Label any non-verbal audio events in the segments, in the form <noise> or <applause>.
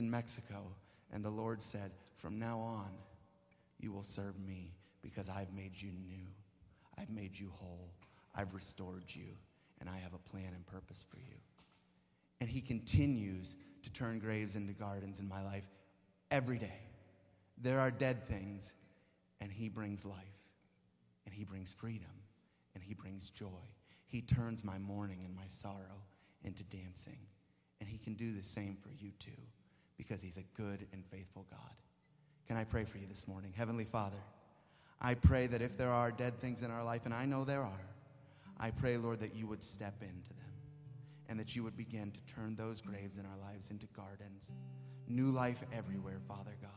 in Mexico, and the Lord said, From now on, you will serve me because I've made you new. I've made you whole. I've restored you, and I have a plan and purpose for you. And He continues to turn graves into gardens in my life every day. There are dead things, and He brings life, and He brings freedom, and He brings joy. He turns my mourning and my sorrow into dancing. And He can do the same for you too, because He's a good and faithful God. Can I pray for you this morning? Heavenly Father, I pray that if there are dead things in our life, and I know there are, I pray, Lord, that you would step into them and that you would begin to turn those graves in our lives into gardens. New life everywhere, Father God.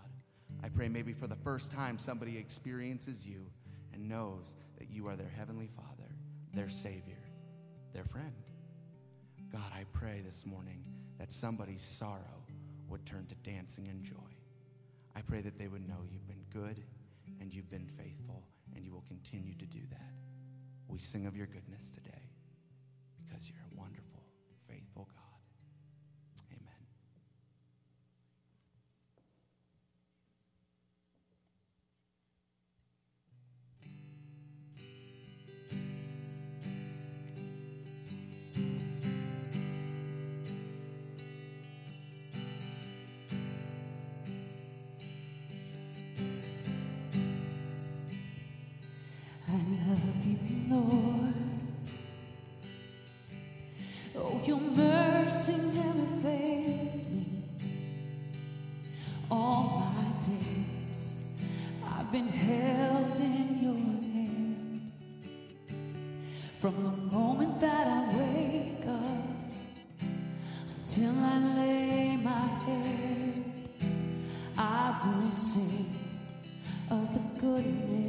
I pray maybe for the first time somebody experiences you and knows that you are their Heavenly Father, their Savior, their friend. God, I pray this morning that somebody's sorrow would turn to dancing and joy. I pray that they would know you've been good and you've been faithful and you will continue to do that. We sing of your goodness today because you're a wonderful, From the moment that I wake up until I lay my head, I will sing of the goodness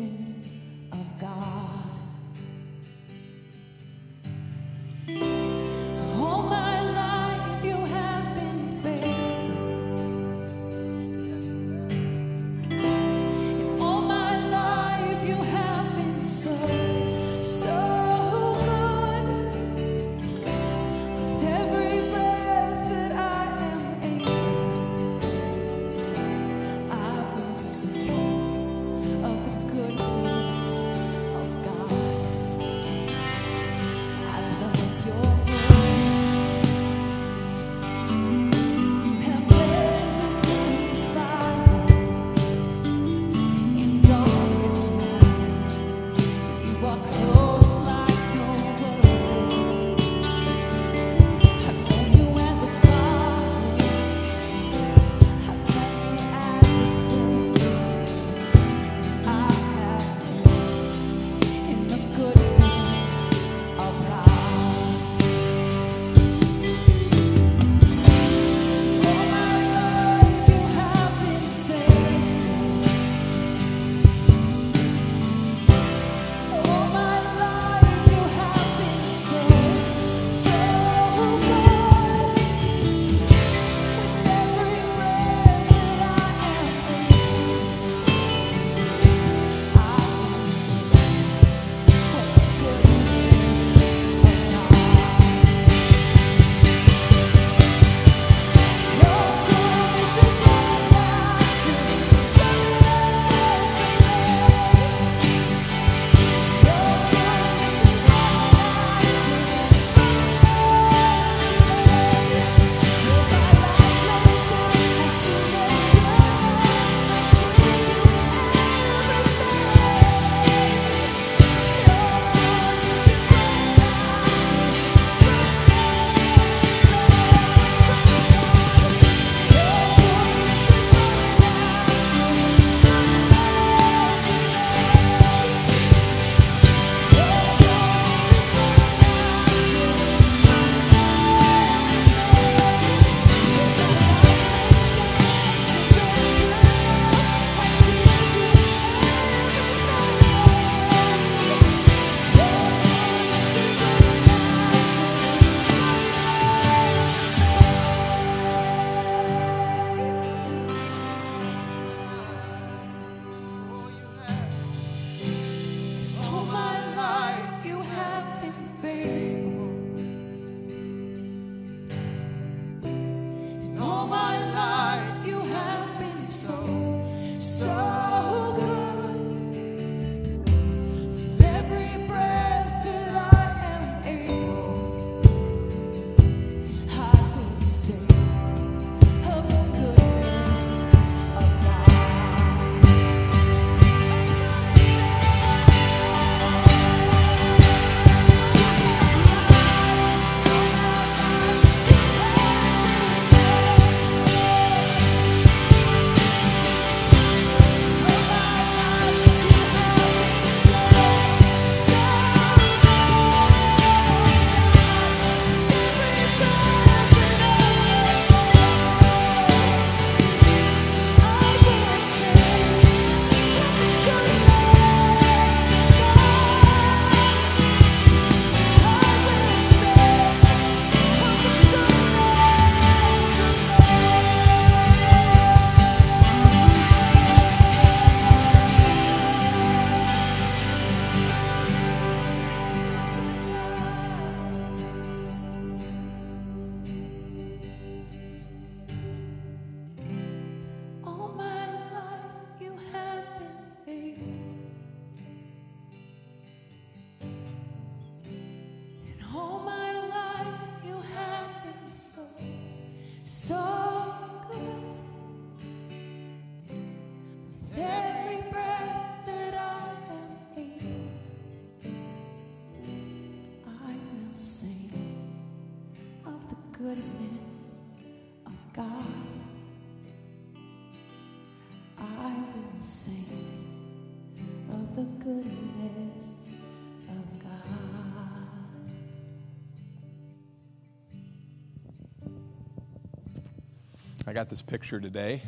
got this picture today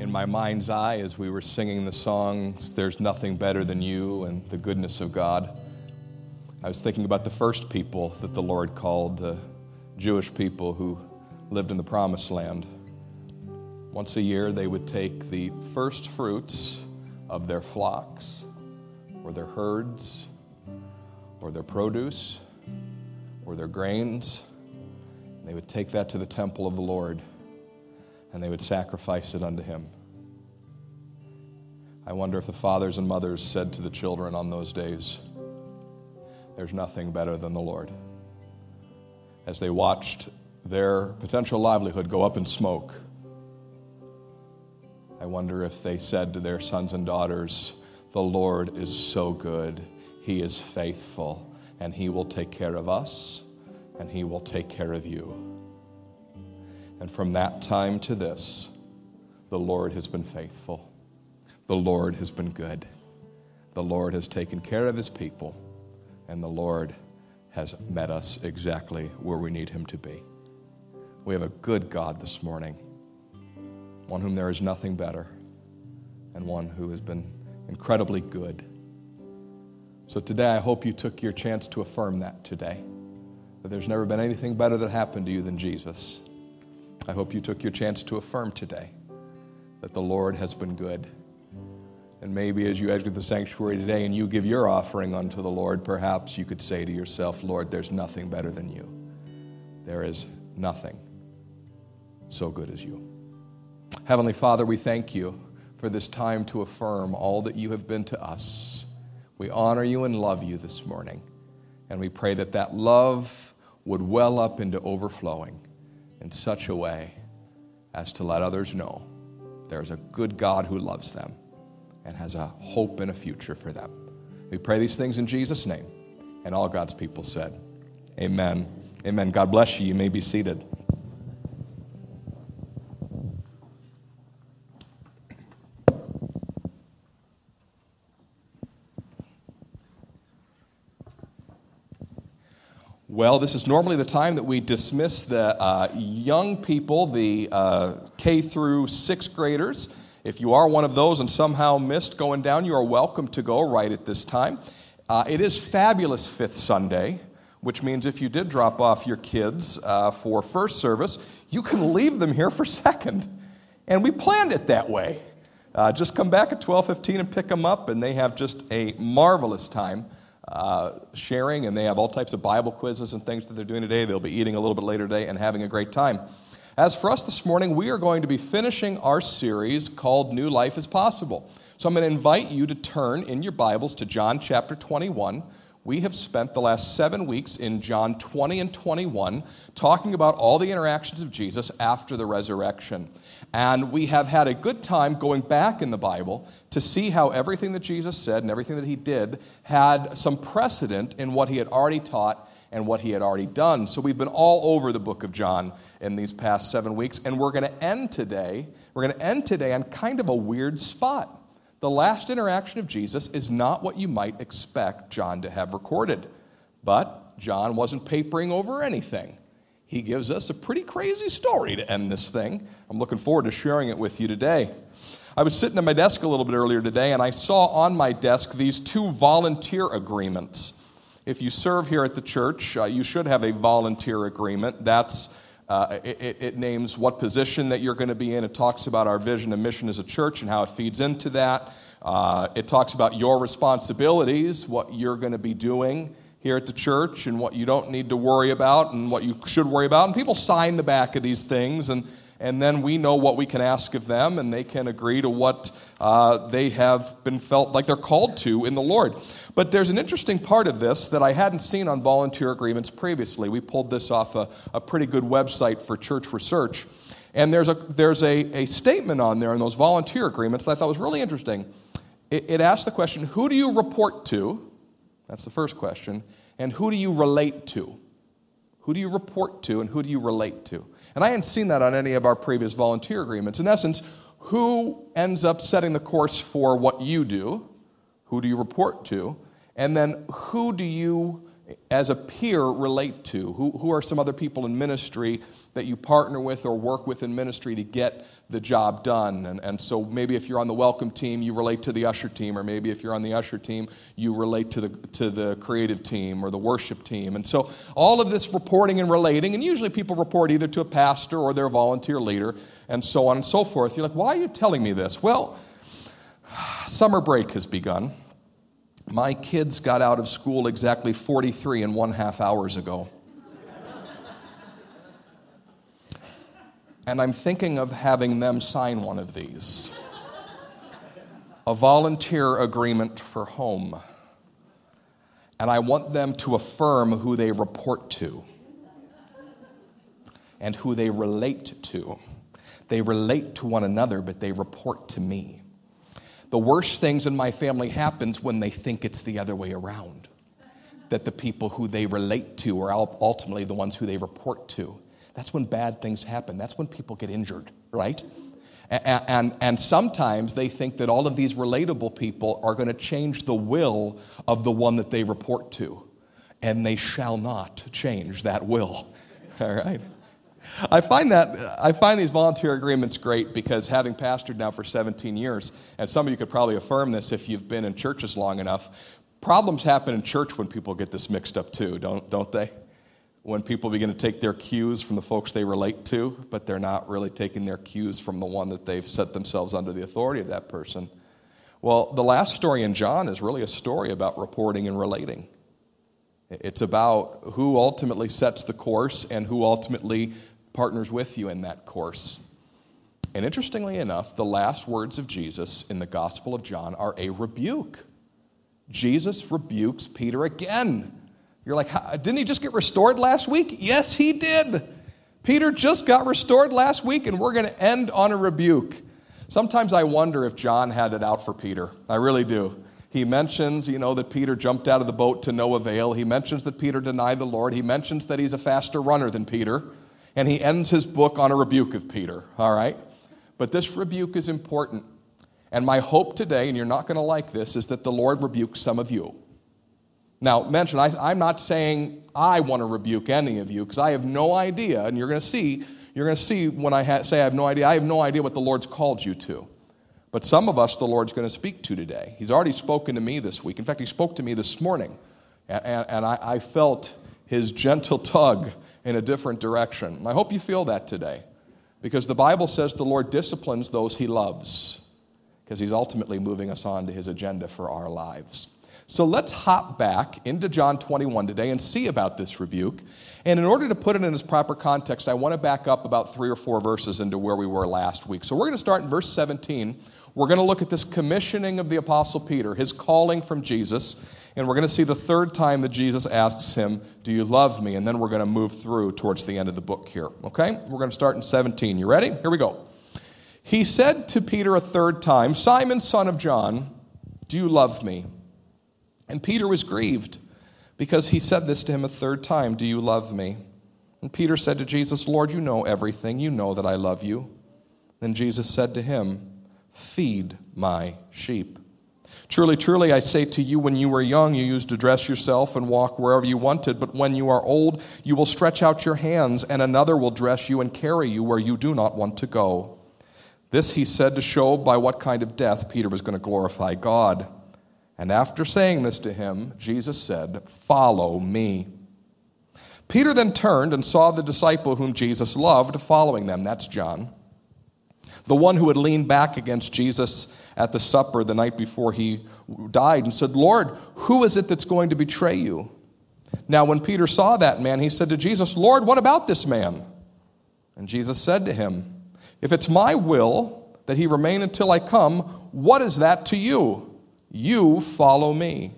in my mind's eye as we were singing the songs, There's Nothing Better Than You and the Goodness of God. I was thinking about the first people that the Lord called, the Jewish people who lived in the Promised Land. Once a year, they would take the first fruits of their flocks or their herds or their produce or their grains. They would take that to the temple of the Lord and they would sacrifice it unto him. I wonder if the fathers and mothers said to the children on those days, There's nothing better than the Lord. As they watched their potential livelihood go up in smoke, I wonder if they said to their sons and daughters, The Lord is so good, He is faithful, and He will take care of us, and He will take care of you. And from that time to this, the Lord has been faithful. The Lord has been good. The Lord has taken care of his people. And the Lord has met us exactly where we need him to be. We have a good God this morning, one whom there is nothing better, and one who has been incredibly good. So today, I hope you took your chance to affirm that today. That there's never been anything better that happened to you than Jesus. I hope you took your chance to affirm today that the Lord has been good. And maybe as you exit the sanctuary today and you give your offering unto the Lord, perhaps you could say to yourself, Lord, there's nothing better than you. There is nothing so good as you. Heavenly Father, we thank you for this time to affirm all that you have been to us. We honor you and love you this morning. And we pray that that love would well up into overflowing in such a way as to let others know there's a good God who loves them and has a hope and a future for them. We pray these things in Jesus' name. And all God's people said, Amen. Amen. God bless you. You may be seated. Well, this is normally the time that we dismiss the uh, young people, the uh, K through sixth graders. If you are one of those and somehow missed going down, you are welcome to go right at this time. Uh, it is fabulous fifth Sunday, which means if you did drop off your kids uh, for first service, you can leave them here for second. And we planned it that way. Uh, just come back at 12:15 and pick them up, and they have just a marvelous time uh, sharing, and they have all types of Bible quizzes and things that they're doing today. They'll be eating a little bit later today and having a great time. As for us this morning, we are going to be finishing our series called New Life is Possible. So I'm going to invite you to turn in your Bibles to John chapter 21. We have spent the last seven weeks in John 20 and 21 talking about all the interactions of Jesus after the resurrection. And we have had a good time going back in the Bible to see how everything that Jesus said and everything that he did had some precedent in what he had already taught and what he had already done. So we've been all over the book of John in these past seven weeks, and we're going to end today. We're going to end today on kind of a weird spot. The last interaction of Jesus is not what you might expect John to have recorded. But John wasn't papering over anything he gives us a pretty crazy story to end this thing. I'm looking forward to sharing it with you today. I was sitting at my desk a little bit earlier today and I saw on my desk these two volunteer agreements. If you serve here at the church, uh, you should have a volunteer agreement. That's uh, it, it, names what position that you're going to be in. It talks about our vision and mission as a church and how it feeds into that. Uh, it talks about your responsibilities, what you're going to be doing here at the church and what you don't need to worry about and what you should worry about. And people sign the back of these things, and, and then we know what we can ask of them, and they can agree to what uh, they have been felt like they're called to in the Lord. But there's an interesting part of this that I hadn't seen on volunteer agreements previously. We pulled this off a, a pretty good website for church research. And there's a, there's a, a statement on there in those volunteer agreements that I thought was really interesting. It, it asked the question Who do you report to? That's the first question. And who do you relate to? Who do you report to and who do you relate to? And I hadn't seen that on any of our previous volunteer agreements. In essence, who ends up setting the course for what you do? Who do you report to? And then who do you, as a peer, relate to? Who, who are some other people in ministry that you partner with or work with in ministry to get the job done? And, and so maybe if you're on the welcome team, you relate to the usher team, or maybe if you're on the usher team, you relate to the, to the creative team or the worship team. And so all of this reporting and relating, and usually people report either to a pastor or their volunteer leader, and so on and so forth. You're like, why are you telling me this? Well, summer break has begun. My kids got out of school exactly 43 and one half hours ago. And I'm thinking of having them sign one of these a volunteer agreement for home. And I want them to affirm who they report to and who they relate to. They relate to one another, but they report to me. The worst things in my family happens when they think it's the other way around. That the people who they relate to are ultimately the ones who they report to. That's when bad things happen. That's when people get injured, right? And, and, and, sometimes they think that all of these relatable people are going to change the will of the one that they report to. And they shall not change that will. <laughs> All right? I find that I find these volunteer agreements great because having pastored now for 17 years, and some of you could probably affirm this if you've been in churches long enough, problems happen in church when people get this mixed up too, don't, don't they? When people begin to take their cues from the folks they relate to, but they're not really taking their cues from the one that they've set themselves under the authority of that person. Well, the last story in John is really a story about reporting and relating. It's about who ultimately sets the course and who ultimately partners with you in that course. And interestingly enough, the last words of Jesus in the Gospel of John are a rebuke. Jesus rebukes Peter again. You're like, didn't he just get restored last week? Yes, he did. Peter just got restored last week, and we're going to end on a rebuke. Sometimes I wonder if John had it out for Peter. I really do. He mentions, you know, that Peter jumped out of the boat to no avail. He mentions that Peter denied the Lord. He mentions that he's a faster runner than Peter and he ends his book on a rebuke of Peter, all right? But this rebuke is important. And my hope today, and you're not going to like this, is that the Lord rebukes some of you. Now, mention, I, am not saying I want to rebuke any of you because I have no idea, and you're going to see, you're going to see when I ha- say I have no idea, I have no idea what the Lord's called you to. But some of us, the Lord's going to speak to today. He's already spoken to me this week. In fact, He spoke to me this morning, and, and, and I, I felt His gentle tug in a different direction. I hope you feel that today because the Bible says the Lord disciplines those he loves because he's ultimately moving us on to his agenda for our lives. So let's hop back into John 21 today and see about this rebuke. And in order to put it in its proper context, I want to back up about three or four verses into where we were last week. So we're going to start in verse 17. We're going to look at this commissioning of the Apostle Peter, his calling from Jesus. And we're going to see the third time that Jesus asks him, Do you love me? And then we're going to move through towards the end of the book here. Okay? We're going to start in 17. You ready? Here we go. He said to Peter a third time, Simon, son of John, do you love me? And Peter was grieved because he said this to him a third time, Do you love me? And Peter said to Jesus, Lord, you know everything. You know that I love you. Then Jesus said to him, Feed my sheep. Truly, truly, I say to you, when you were young, you used to dress yourself and walk wherever you wanted. But when you are old, you will stretch out your hands, and another will dress you and carry you where you do not want to go. This he said to show by what kind of death Peter was going to glorify God. And after saying this to him, Jesus said, Follow me. Peter then turned and saw the disciple whom Jesus loved following them. That's John. The one who had leaned back against Jesus at the supper the night before he died and said, Lord, who is it that's going to betray you? Now, when Peter saw that man, he said to Jesus, Lord, what about this man? And Jesus said to him, If it's my will that he remain until I come, what is that to you? You follow me.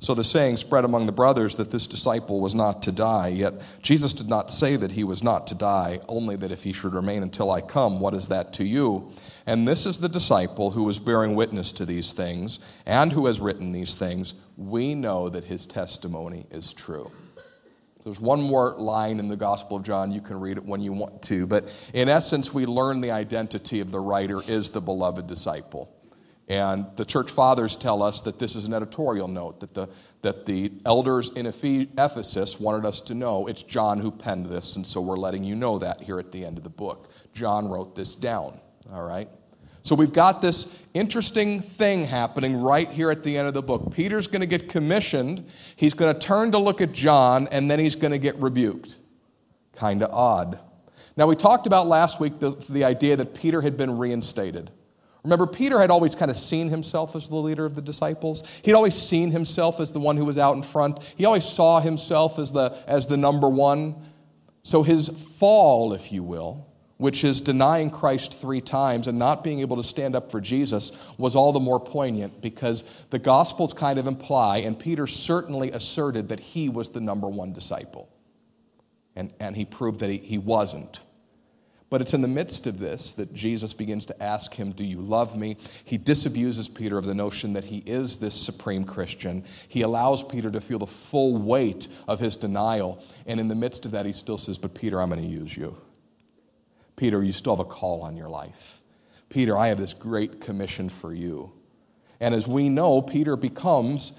So the saying spread among the brothers that this disciple was not to die. Yet Jesus did not say that he was not to die, only that if he should remain until I come, what is that to you? And this is the disciple who was bearing witness to these things and who has written these things. We know that his testimony is true. There's one more line in the Gospel of John. You can read it when you want to. But in essence, we learn the identity of the writer is the beloved disciple. And the church fathers tell us that this is an editorial note, that the, that the elders in Ephesus wanted us to know it's John who penned this, and so we're letting you know that here at the end of the book. John wrote this down, all right? So we've got this interesting thing happening right here at the end of the book. Peter's going to get commissioned, he's going to turn to look at John, and then he's going to get rebuked. Kind of odd. Now, we talked about last week the, the idea that Peter had been reinstated. Remember, Peter had always kind of seen himself as the leader of the disciples. He'd always seen himself as the one who was out in front. He always saw himself as the, as the number one. So his fall, if you will, which is denying Christ three times and not being able to stand up for Jesus, was all the more poignant because the Gospels kind of imply, and Peter certainly asserted that he was the number one disciple. And, and he proved that he, he wasn't. But it's in the midst of this that Jesus begins to ask him, Do you love me? He disabuses Peter of the notion that he is this supreme Christian. He allows Peter to feel the full weight of his denial. And in the midst of that, he still says, But Peter, I'm going to use you. Peter, you still have a call on your life. Peter, I have this great commission for you. And as we know, Peter becomes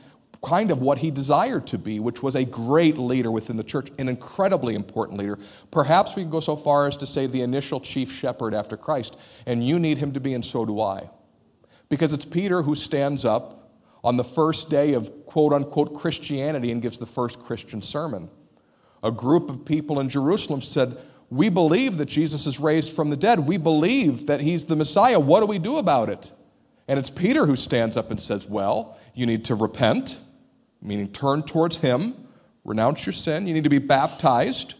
kind of what he desired to be, which was a great leader within the church, an incredibly important leader. Perhaps we can go so far as to say the initial chief shepherd after Christ, and you need him to be, and so do I. Because it's Peter who stands up on the first day of quote unquote Christianity and gives the first Christian sermon. A group of people in Jerusalem said, We believe that Jesus is raised from the dead. We believe that he's the Messiah. What do we do about it? And it's Peter who stands up and says, Well, you need to repent meaning turn towards Him, renounce your sin, you need to be baptized,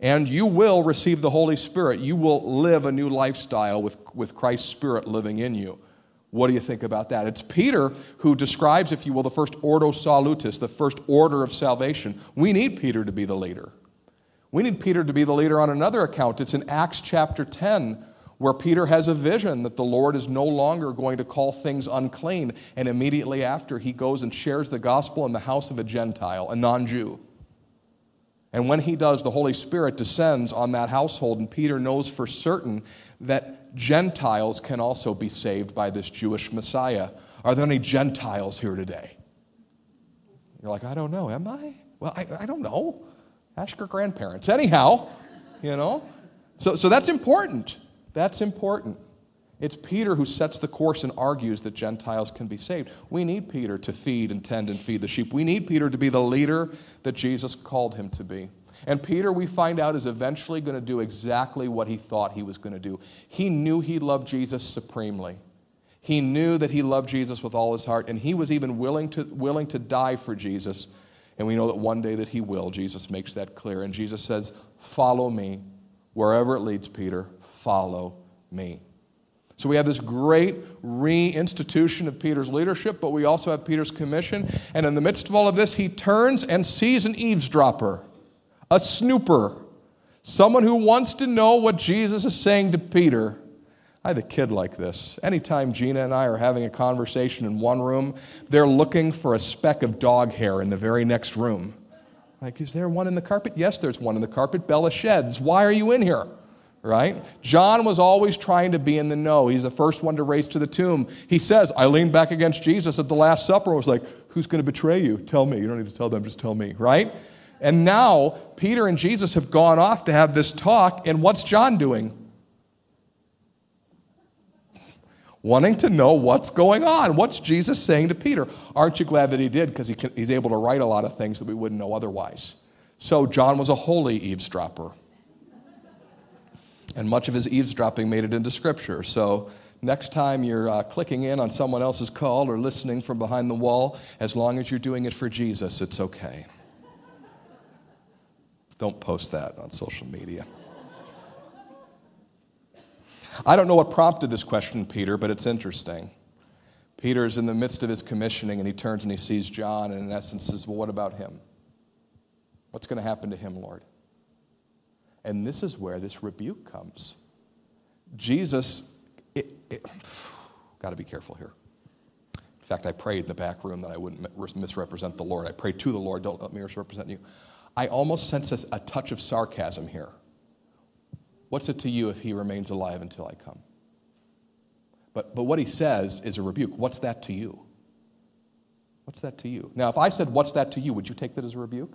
and you will receive the Holy Spirit. You will live a new lifestyle with, with Christ's Spirit living in you. What do you think about that? It's Peter who describes, if you will, the first ordo salutis, the first order of salvation. We need Peter to be the leader. We need Peter to be the leader on another account. It's in Acts chapter 10 where Peter has a vision that the Lord is no longer going to call things unclean. And immediately after, he goes and shares the gospel in the house of a Gentile, a non Jew. And when he does, the Holy Spirit descends on that household, and Peter knows for certain that Gentiles can also be saved by this Jewish Messiah. Are there any Gentiles here today? You're like, I don't know, am I? Well, I, I don't know. Ask your grandparents. Anyhow, you know. So, so that's important. That's important. It's Peter who sets the course and argues that Gentiles can be saved. We need Peter to feed and tend and feed the sheep. We need Peter to be the leader that Jesus called him to be. And Peter, we find out, is eventually going to do exactly what he thought he was going to do. He knew he loved Jesus supremely. He knew that he loved Jesus with all his heart, and he was even willing to, willing to die for Jesus. And we know that one day that he will. Jesus makes that clear. And Jesus says, Follow me wherever it leads, Peter follow me. So we have this great reinstitution of Peter's leadership, but we also have Peter's commission. And in the midst of all of this, he turns and sees an eavesdropper, a snooper, someone who wants to know what Jesus is saying to Peter. I have a kid like this. Anytime Gina and I are having a conversation in one room, they're looking for a speck of dog hair in the very next room. Like, is there one in the carpet? Yes, there's one in the carpet. Bella sheds. Why are you in here? Right? John was always trying to be in the know. He's the first one to race to the tomb. He says, I leaned back against Jesus at the Last Supper and was like, Who's going to betray you? Tell me. You don't need to tell them, just tell me, right? And now Peter and Jesus have gone off to have this talk, and what's John doing? Wanting to know what's going on. What's Jesus saying to Peter? Aren't you glad that he did? Because he he's able to write a lot of things that we wouldn't know otherwise. So John was a holy eavesdropper. And much of his eavesdropping made it into Scripture. So next time you're uh, clicking in on someone else's call or listening from behind the wall, as long as you're doing it for Jesus, it's okay. Don't post that on social media. I don't know what prompted this question, Peter, but it's interesting. Peter is in the midst of his commissioning and he turns and he sees John and, in essence, says, Well, what about him? What's going to happen to him, Lord? And this is where this rebuke comes. Jesus, got to be careful here. In fact, I prayed in the back room that I wouldn't misrepresent the Lord. I prayed to the Lord, don't let me misrepresent you. I almost sense a, a touch of sarcasm here. What's it to you if he remains alive until I come? But, but what he says is a rebuke. What's that to you? What's that to you? Now, if I said, What's that to you? would you take that as a rebuke?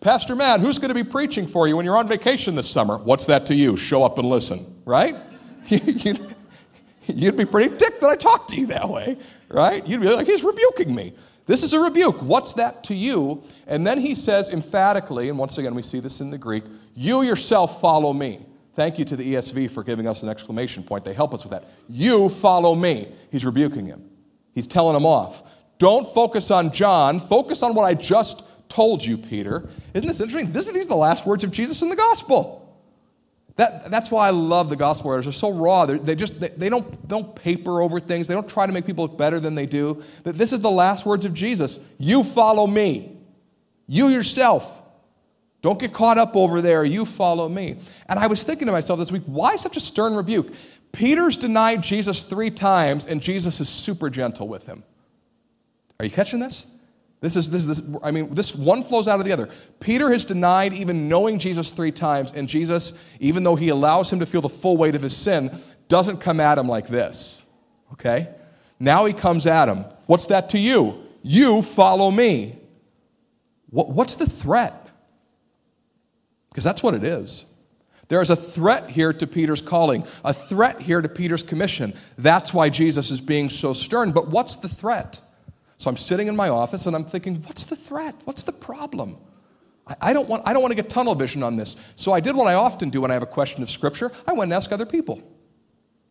Pastor Matt, who's going to be preaching for you when you're on vacation this summer? What's that to you? Show up and listen, right? <laughs> you'd, you'd be pretty ticked that I talked to you that way, right? You'd be like, He's rebuking me. This is a rebuke. What's that to you? And then he says emphatically, and once again we see this in the Greek, you yourself follow me. Thank you to the ESV for giving us an exclamation point. They help us with that. You follow me. He's rebuking him, he's telling him off. Don't focus on John, focus on what I just told you, Peter. Isn't this interesting? This, these are the last words of Jesus in the gospel. That, that's why I love the gospel writers. They're so raw. They're, they just they, they don't, don't paper over things. They don't try to make people look better than they do. That this is the last words of Jesus. You follow me. You yourself. Don't get caught up over there. You follow me. And I was thinking to myself this week, why such a stern rebuke? Peter's denied Jesus three times, and Jesus is super gentle with him. Are you catching this? This is this, this I mean, this one flows out of the other. Peter has denied even knowing Jesus three times, and Jesus, even though he allows him to feel the full weight of his sin, doesn't come at him like this. Okay? Now he comes at him. What's that to you? You follow me. What, what's the threat? Because that's what it is. There is a threat here to Peter's calling, a threat here to Peter's commission. That's why Jesus is being so stern. But what's the threat? So I'm sitting in my office and I'm thinking, what's the threat? What's the problem? I, I don't, want, I don't want to get tunnel vision on this. So I did what I often do when I have a question of Scripture I went and asked other people.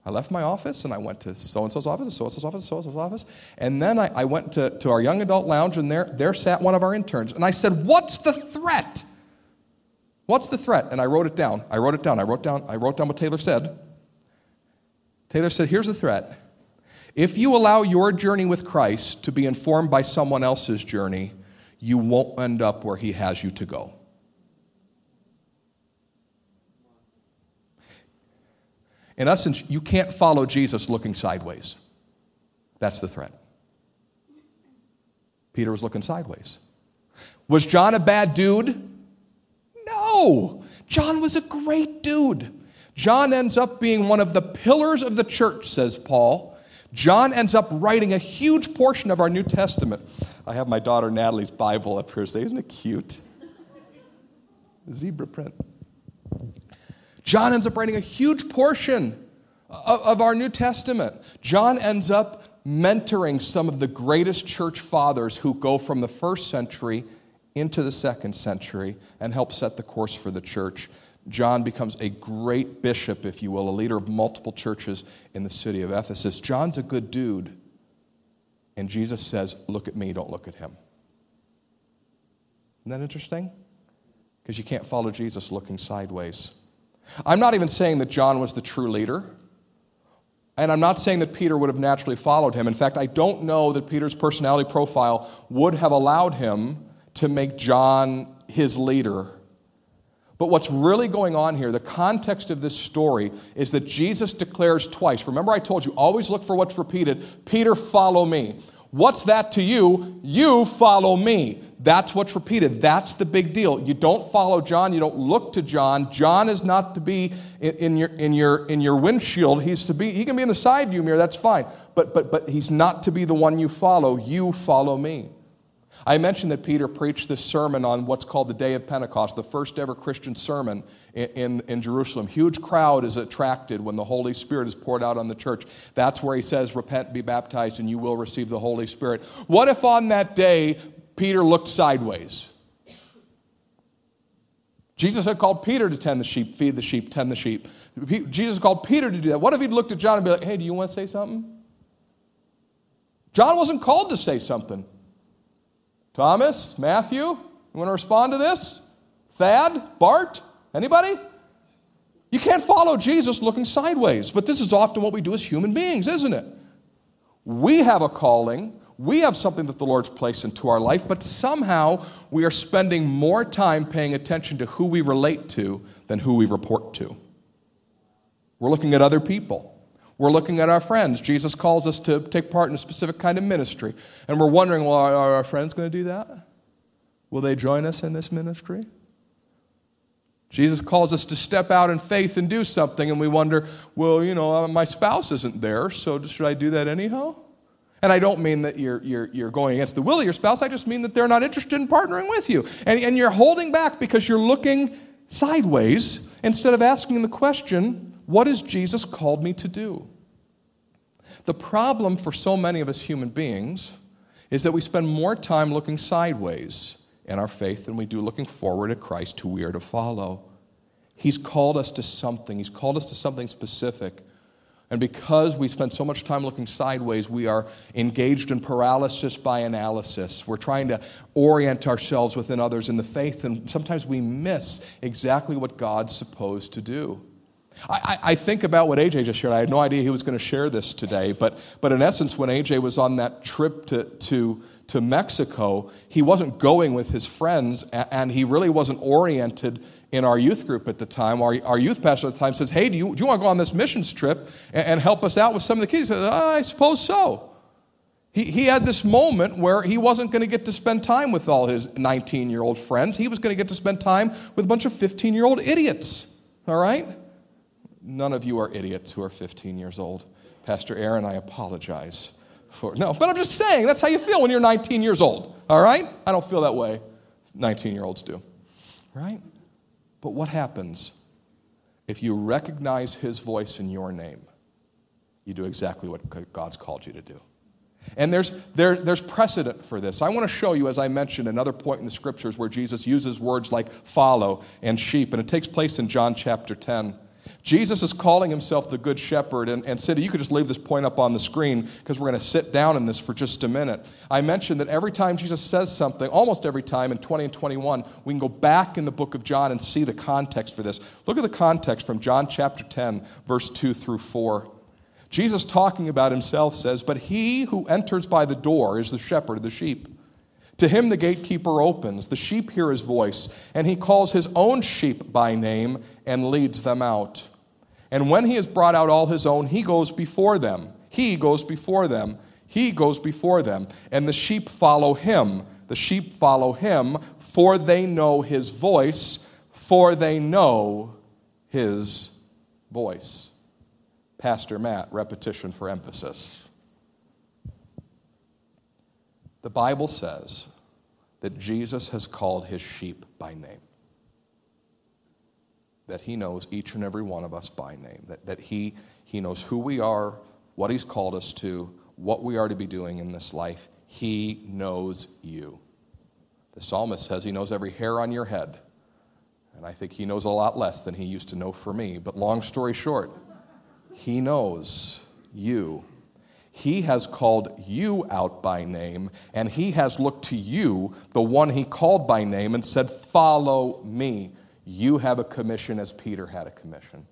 I left my office and I went to so and so's office, so and so's office, so and so's office. And then I, I went to, to our young adult lounge and there, there sat one of our interns. And I said, What's the threat? What's the threat? And I wrote it down. I wrote it down. I wrote down, I wrote down what Taylor said. Taylor said, Here's the threat. If you allow your journey with Christ to be informed by someone else's journey, you won't end up where He has you to go. In essence, you can't follow Jesus looking sideways. That's the threat. Peter was looking sideways. Was John a bad dude? No. John was a great dude. John ends up being one of the pillars of the church, says Paul. John ends up writing a huge portion of our New Testament. I have my daughter Natalie's Bible up here today. Isn't it cute? Zebra print. John ends up writing a huge portion of, of our New Testament. John ends up mentoring some of the greatest church fathers who go from the first century into the second century and help set the course for the church. John becomes a great bishop, if you will, a leader of multiple churches in the city of Ephesus. John's a good dude. And Jesus says, Look at me, don't look at him. Isn't that interesting? Because you can't follow Jesus looking sideways. I'm not even saying that John was the true leader. And I'm not saying that Peter would have naturally followed him. In fact, I don't know that Peter's personality profile would have allowed him to make John his leader but what's really going on here, the context of this story, is that Jesus declares twice. Remember, I told you, always look for what's repeated. Peter, follow me. What's that to you? You follow me. That's what's repeated. That's the big deal. You don't follow John. You don't look to John. John is not to be in, in, your, in, your, in your windshield. He's to be, he can be in the side view mirror. That's fine. But, but, but he's not to be the one you follow. You follow me. I mentioned that Peter preached this sermon on what's called the Day of Pentecost, the first ever Christian sermon in, in, in, Jerusalem. Huge crowd is attracted when the Holy Spirit is poured out on the church. That's where he says, Repent, be baptized, and you will receive the Holy Spirit. What if on that day Peter looked sideways? Jesus had called Peter to tend the sheep, feed the sheep, tend the sheep. Jesus called Peter to do that. What if he'd looked at John and be like, Hey, do you want to say something? John wasn't called to say something. Thomas, Matthew, you want to respond to this? Thad, Bart, anybody? You can't follow Jesus looking sideways, but this is often what we do as human beings, isn't it? We have a calling, we have something that the Lord's placed into our life, but somehow we are spending more time paying attention to who we relate to than who we report to. We're looking at other people. We're looking at our friends. Jesus calls us to take part in a specific kind of ministry. And we're wondering, well, are our friends going to do that? Will they join us in this ministry? Jesus calls us to step out in faith and do something, and we wonder, well, you know, uh, my spouse isn't there, so should I do that anyhow? And I don't mean that you're, you're, you're going against the will of your spouse, I just mean that they're not interested in partnering with you. And, and you're holding back because you're looking sideways instead of asking the question, what has Jesus called me to do? The problem for so many of us human beings is that we spend more time looking sideways in our faith than we do looking forward at Christ, who we are to follow. He's called us to something, He's called us to something specific. And because we spend so much time looking sideways, we are engaged in paralysis by analysis. We're trying to orient ourselves within others in the faith, and sometimes we miss exactly what God's supposed to do. I, I, think about what AJ just shared. I had no idea he was going to share this today, but, but in essence, when AJ was on that trip to, to, to Mexico, he wasn't going with his friends, and he really wasn't oriented in our youth group at the time. Our, our youth pastor at the time says, Hey, do you, do you want to go on this missions trip and, and help us out with some of the kids? He says, oh, I suppose so. He, he had this moment where he wasn't going to get to spend time with all his 19 year old friends. He was going to get to spend time with a bunch of 15 year old idiots. All right? None of you are idiots who are 15 years old. Pastor Aaron, I apologize for. No, but I'm just saying, that's how you feel when you're 19 years old. All right? I don't feel that way. 19 year olds do. Right? But what happens if you recognize his voice in your name? You do exactly what God's called you to do. And there's, there, there's precedent for this. I want to show you, as I mentioned, another point in the scriptures where Jesus uses words like follow and sheep, and it takes place in John chapter 10. Jesus is calling himself the Good Shepherd. And, and Cindy, you could just leave this point up on the screen because we're going to sit down in this for just a minute. I mentioned that every time Jesus says something, almost every time in 20 and 21, we can go back in the book of John and see the context for this. Look at the context from John chapter 10, verse 2 through 4. Jesus, talking about himself, says, But he who enters by the door is the shepherd of the sheep. To him the gatekeeper opens, the sheep hear his voice, and he calls his own sheep by name and leads them out. And when he has brought out all his own, he goes before them. He goes before them. He goes before them. And the sheep follow him. The sheep follow him, for they know his voice, for they know his voice. Pastor Matt, repetition for emphasis. The Bible says that Jesus has called his sheep by name that He knows each and every one of us by name, that, that he, he knows who we are, what He's called us to, what we are to be doing in this life. He knows you. The psalmist says He knows every hair on your head. And I think He knows a lot less than He used to know for me. But long story short, He knows you. He has called you out by name, and He has looked to you, the one He called by name, and said, Follow me. You have a commission as Peter had a commission.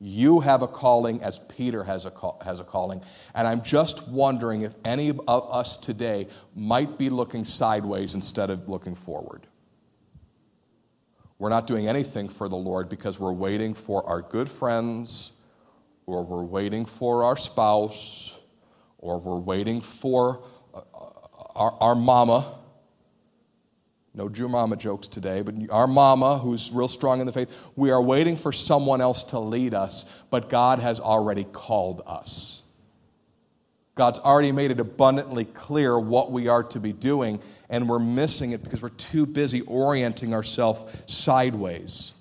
You have a calling as Peter has a, call, has a calling. And I'm just wondering if any of us today might be looking sideways instead of looking forward. We're not doing anything for the Lord because we're waiting for our good friends, or we're waiting for our spouse, or we're waiting for uh, our, our mama no Jew mama jokes today, but our mama, who's real strong in the faith, we are waiting for someone else to lead us, but God has already called us. God's already made it abundantly clear what we are to be doing, and we're missing it because we're too busy orienting ourselves sideways.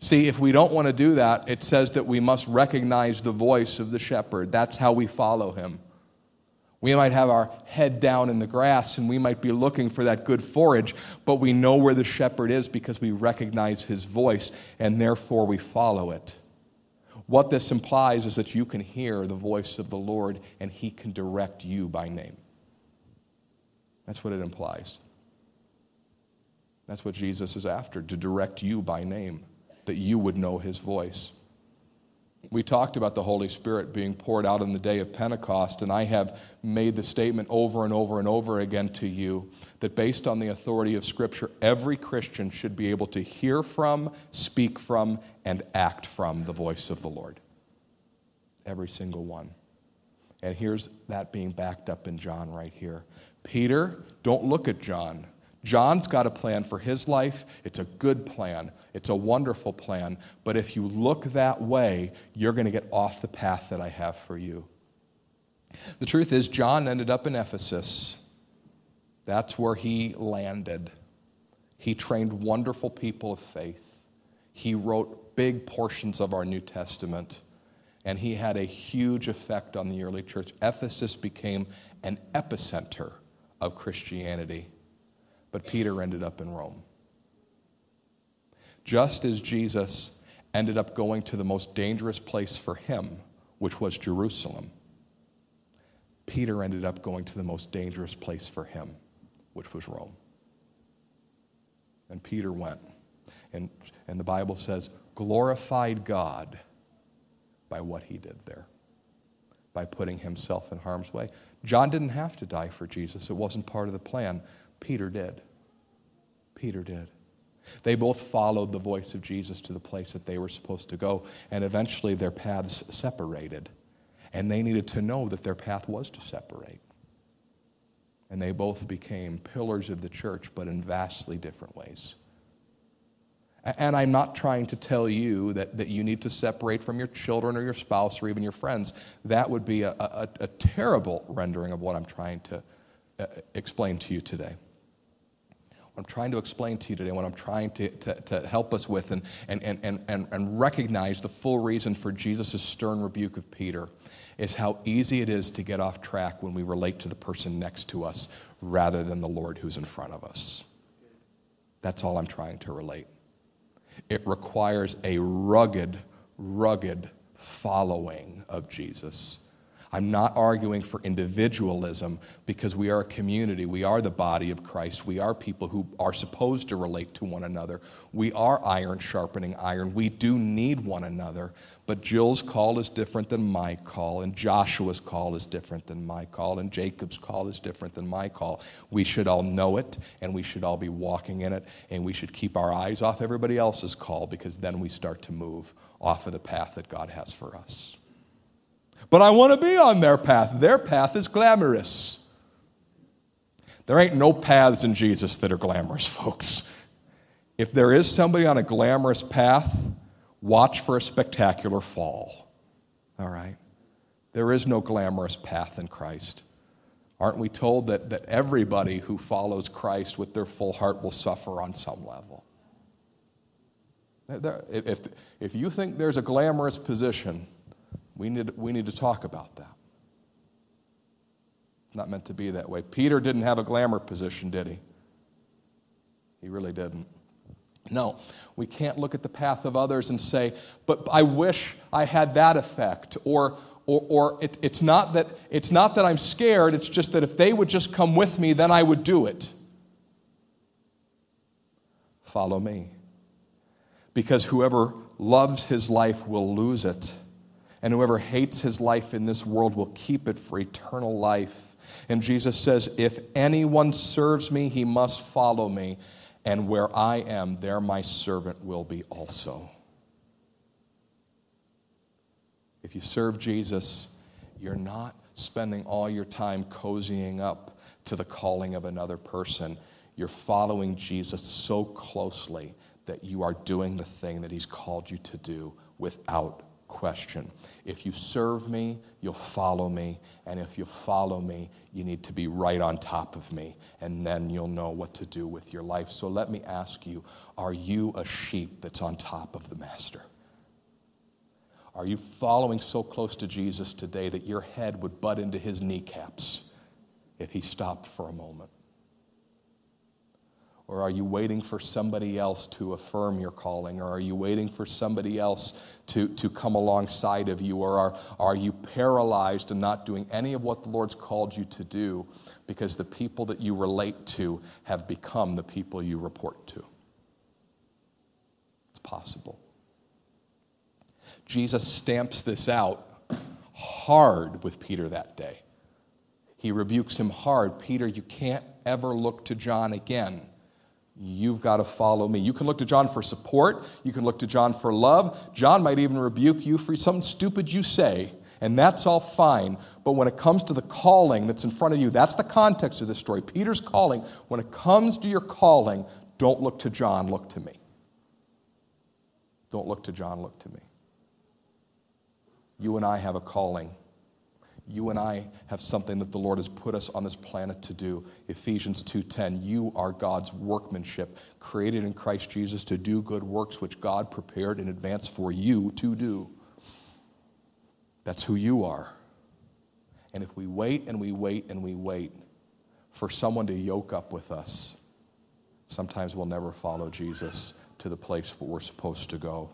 See, if we don't want to do that, it says that we must recognize the voice of the shepherd. That's how we follow him. We might have our head down in the grass and we might be looking for that good forage, but we know where the shepherd is because we recognize his voice and therefore we follow it. What this implies is that you can hear the voice of the Lord and he can direct you by name. That's what it implies. That's what Jesus is after, to direct you by name, that you would know his voice. We talked about the Holy Spirit being poured out on the day of Pentecost, and I have made the statement over and over and over again to you that based on the authority of Scripture, every Christian should be able to hear from, speak from, and act from the voice of the Lord. Every single one. And here's that being backed up in John right here. Peter, don't look at John. John's got a plan for his life. It's a good plan, it's a wonderful plan. But if you look that way, you're going to get off the path that I have for you. The truth is, John ended up in Ephesus. That's where he landed. He trained wonderful people of faith. He wrote big portions of our New Testament, and he had a huge effect on the early church. Ephesus became an epicenter of Christianity, but Peter ended up in Rome. Just as Jesus ended up going to the most dangerous place for him, which was Jerusalem, Peter ended up going to the most dangerous place for him, which was Rome. And Peter went. And, and the Bible says, glorified God by what he did there, by putting himself in harm's way. John didn't have to die for Jesus, it wasn't part of the plan. Peter did. Peter did. They both followed the voice of Jesus to the place that they were supposed to go, and eventually their paths separated. And they needed to know that their path was to separate. And they both became pillars of the church, but in vastly different ways. And I'm not trying to tell you that, that you need to separate from your children or your spouse or even your friends. That would be a, a, a terrible rendering of what I'm trying to uh, explain to you today. I'm trying to explain to you today, what I'm trying to, to, to help us with and, and, and, and, and recognize the full reason for Jesus' stern rebuke of Peter is how easy it is to get off track when we relate to the person next to us rather than the Lord who's in front of us. That's all I'm trying to relate. It requires a rugged, rugged following of Jesus. I'm not arguing for individualism because we are a community. We are the body of Christ. We are people who are supposed to relate to one another. We are iron sharpening iron. We do need one another. But Jill's call is different than my call, and Joshua's call is different than my call, and Jacob's call is different than my call. We should all know it, and we should all be walking in it, and we should keep our eyes off everybody else's call because then we start to move off of the path that God has for us. But I want to be on their path. Their path is glamorous. There ain't no paths in Jesus that are glamorous, <laughs> folks. If there is somebody on a glamorous path, watch for a spectacular fall. All right? There is no glamorous path in Christ. Aren't we told that, that everybody who follows Christ with their full heart will suffer on some level? If, if you think there's a glamorous position, we need, we need to talk about that. Not meant to be that way. Peter didn't have a glamour position, did he? He really didn't. No, we can't look at the path of others and say, but I wish I had that effect. Or, or, or it, it's, not that, it's not that I'm scared, it's just that if they would just come with me, then I would do it. Follow me. Because whoever loves his life will lose it and whoever hates his life in this world will keep it for eternal life. And Jesus says, If anyone serves me, he must follow me, and where I am, there my servant will be also. If you serve Jesus, you're not spending all your time cozying up to the calling of another person. You're following Jesus so closely that you are doing the thing that he's called you to do without question. If you serve me, you'll follow me. And if you follow me, you need to be right on top of me. And then you'll know what to do with your life. So let me ask you are you a sheep that's on top of the master? Are you following so close to Jesus today that your head would butt into his kneecaps if he stopped for a moment? Or are you waiting for somebody else to affirm your calling? Or are you waiting for somebody else to, to come alongside of you? Or are, are you paralyzed and not doing any of what the Lord's called you to do because the people that you relate to have become the people you report to? It's possible. Jesus stamps this out hard with Peter that day. He rebukes him hard. Peter, you can't ever look to John again. You've got to follow me. You can look to John for support. You can look to John for love. John might even rebuke you for something stupid you say, And that's all fine. But when it comes to the calling that's in front of you, that's the context of this story. Peter's calling. When it comes to your calling, don't look to John, look to me. Don't look to John, look to me. You and I have a calling. You and I have something that the Lord has put us on this planet to do. Ephesians 2:10, you are God's workmanship, created in Christ Jesus to do good works which God prepared in advance for you to do. That's who you are. And if we wait and we wait and we wait for someone to yoke up with us, sometimes we'll never follow Jesus to the place where we're supposed to go.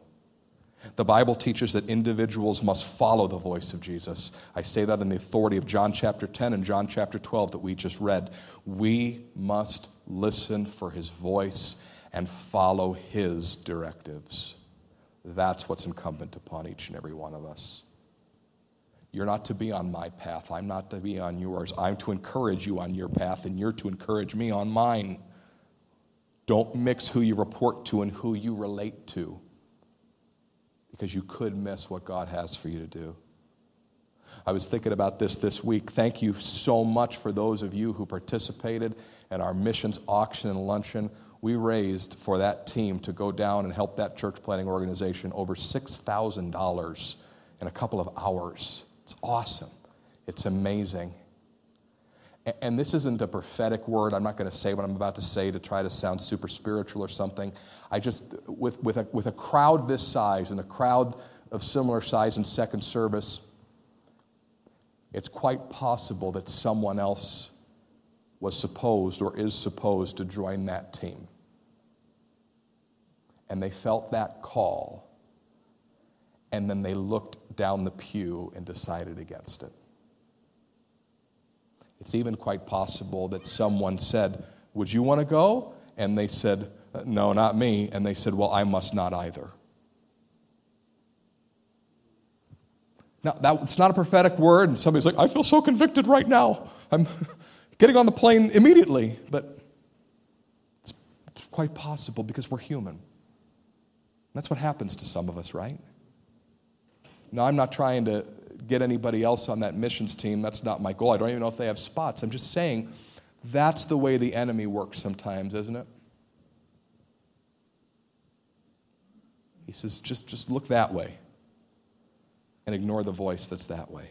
The Bible teaches that individuals must follow the voice of Jesus. I say that in the authority of John chapter 10 and John chapter 12 that we just read. We must listen for his voice and follow his directives. That's what's incumbent upon each and every one of us. You're not to be on my path. I'm not to be on yours. I'm to encourage you on your path, and you're to encourage me on mine. Don't mix who you report to and who you relate to because you could miss what God has for you to do. I was thinking about this this week. Thank you so much for those of you who participated in our missions auction and luncheon. We raised for that team to go down and help that church planning organization over $6,000 in a couple of hours. It's awesome. It's amazing. And this isn't a prophetic word. I'm not going to say what I'm about to say to try to sound super spiritual or something. I just, with, with, a, with a crowd this size and a crowd of similar size in second service, it's quite possible that someone else was supposed or is supposed to join that team. And they felt that call, and then they looked down the pew and decided against it. It's even quite possible that someone said, Would you want to go? And they said, No, not me. And they said, Well, I must not either. Now, that's not a prophetic word, and somebody's like, I feel so convicted right now. I'm <laughs> getting on the plane immediately. But it's, it's quite possible because we're human. That's what happens to some of us, right? Now, I'm not trying to get anybody else on that missions team. That's not my goal. I don't even know if they have spots. I'm just saying that's the way the enemy works sometimes, isn't it? He says, just, just look that way and ignore the voice that's that way.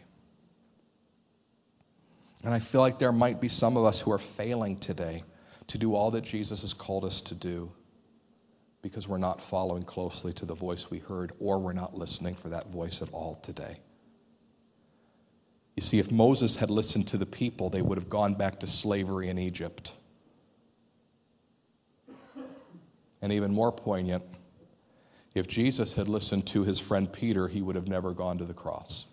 And I feel like there might be some of us who are failing today to do all that Jesus has called us to do because we're not following closely to the voice we heard or we're not listening for that voice at all today. You see, if Moses had listened to the people, they would have gone back to slavery in Egypt. And even more poignant, if Jesus had listened to his friend Peter, he would have never gone to the cross.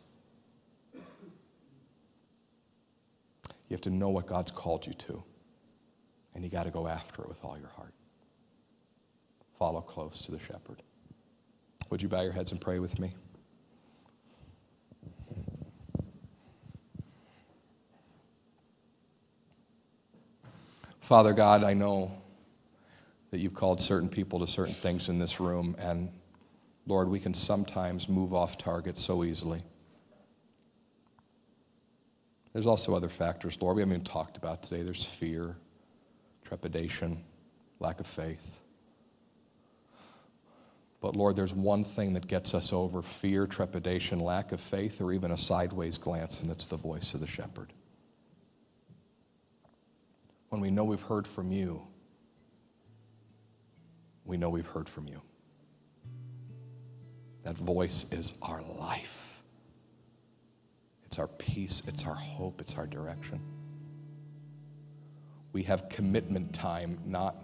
You have to know what God's called you to, and you got to go after it with all your heart. Follow close to the shepherd. Would you bow your heads and pray with me? Father God, I know that you've called certain people to certain things in this room, and Lord, we can sometimes move off target so easily. There's also other factors, Lord, we haven't even talked about today. There's fear, trepidation, lack of faith. But Lord, there's one thing that gets us over fear, trepidation, lack of faith, or even a sideways glance, and it's the voice of the shepherd when we know we've heard from you, we know we've heard from you. That voice is our life. It's our peace, it's our hope, it's our direction. We have commitment time, not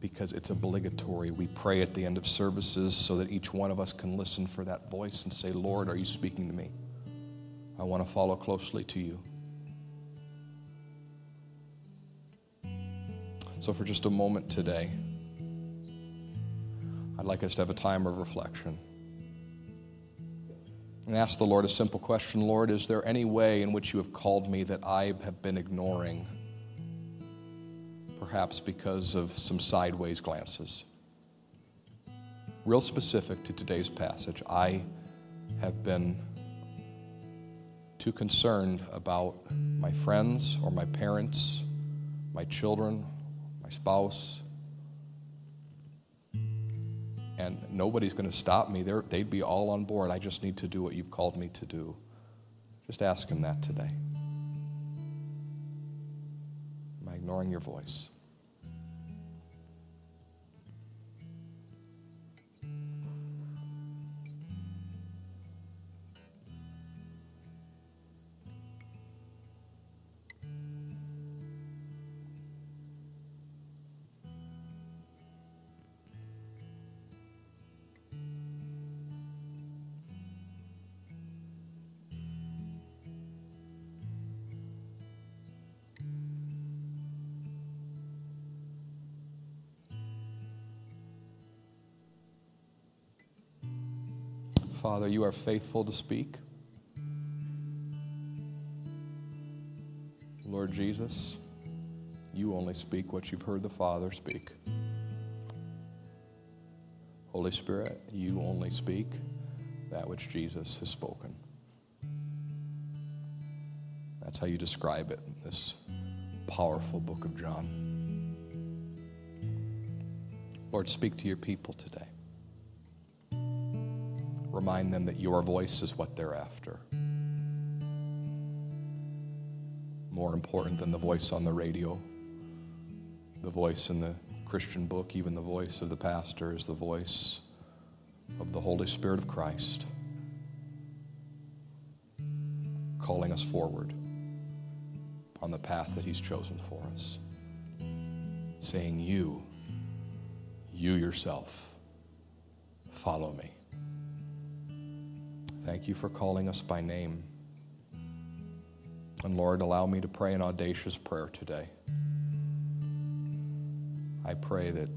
because it's obligatory. We pray at the end of services so that each one of us can listen for that voice and say, Lord, are you speaking to me? I want to follow closely to you. So, for just a moment today, I'd like us to have a time of reflection and ask the Lord a simple question Lord, is there any way in which you have called me that I have been ignoring, perhaps because of some sideways glances? Real specific to today's passage, I have been too concerned about my friends or my parents, my children, my spouse. And nobody's going to stop me. They're, they'd be all on board. I just need to do what you've called me to do. Just ask Him that today. Am I ignoring your voice? Father, you are faithful to speak. Lord Jesus, you only speak what you've heard the Father speak. Holy Spirit, you only speak that which Jesus has spoken. That's how you describe it this powerful book of John. Lord, speak to your people today. Remind them that your voice is what they're after. More important than the voice on the radio, the voice in the Christian book, even the voice of the pastor, is the voice of the Holy Spirit of Christ calling us forward on the path that He's chosen for us. Saying, You, you yourself, follow me. Thank you for calling us by name. And Lord, allow me to pray an audacious prayer today. I pray that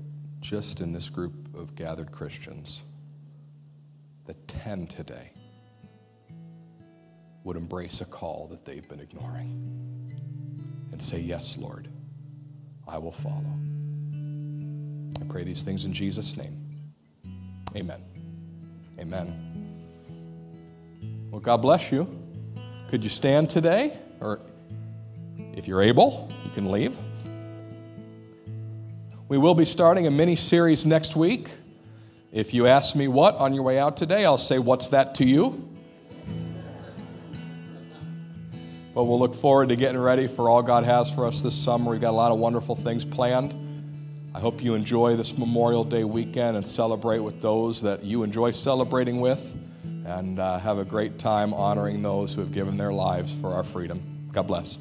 just in this group of gathered Christians, the 10 today would embrace a call that they've been ignoring and say, Yes, Lord, I will follow. I pray these things in Jesus' name. Amen. Amen. Well, God bless you. Could you stand today? Or if you're able, you can leave. We will be starting a mini series next week. If you ask me what on your way out today, I'll say, What's that to you? But we'll look forward to getting ready for all God has for us this summer. We've got a lot of wonderful things planned. I hope you enjoy this Memorial Day weekend and celebrate with those that you enjoy celebrating with and uh, have a great time honoring those who have given their lives for our freedom. God bless.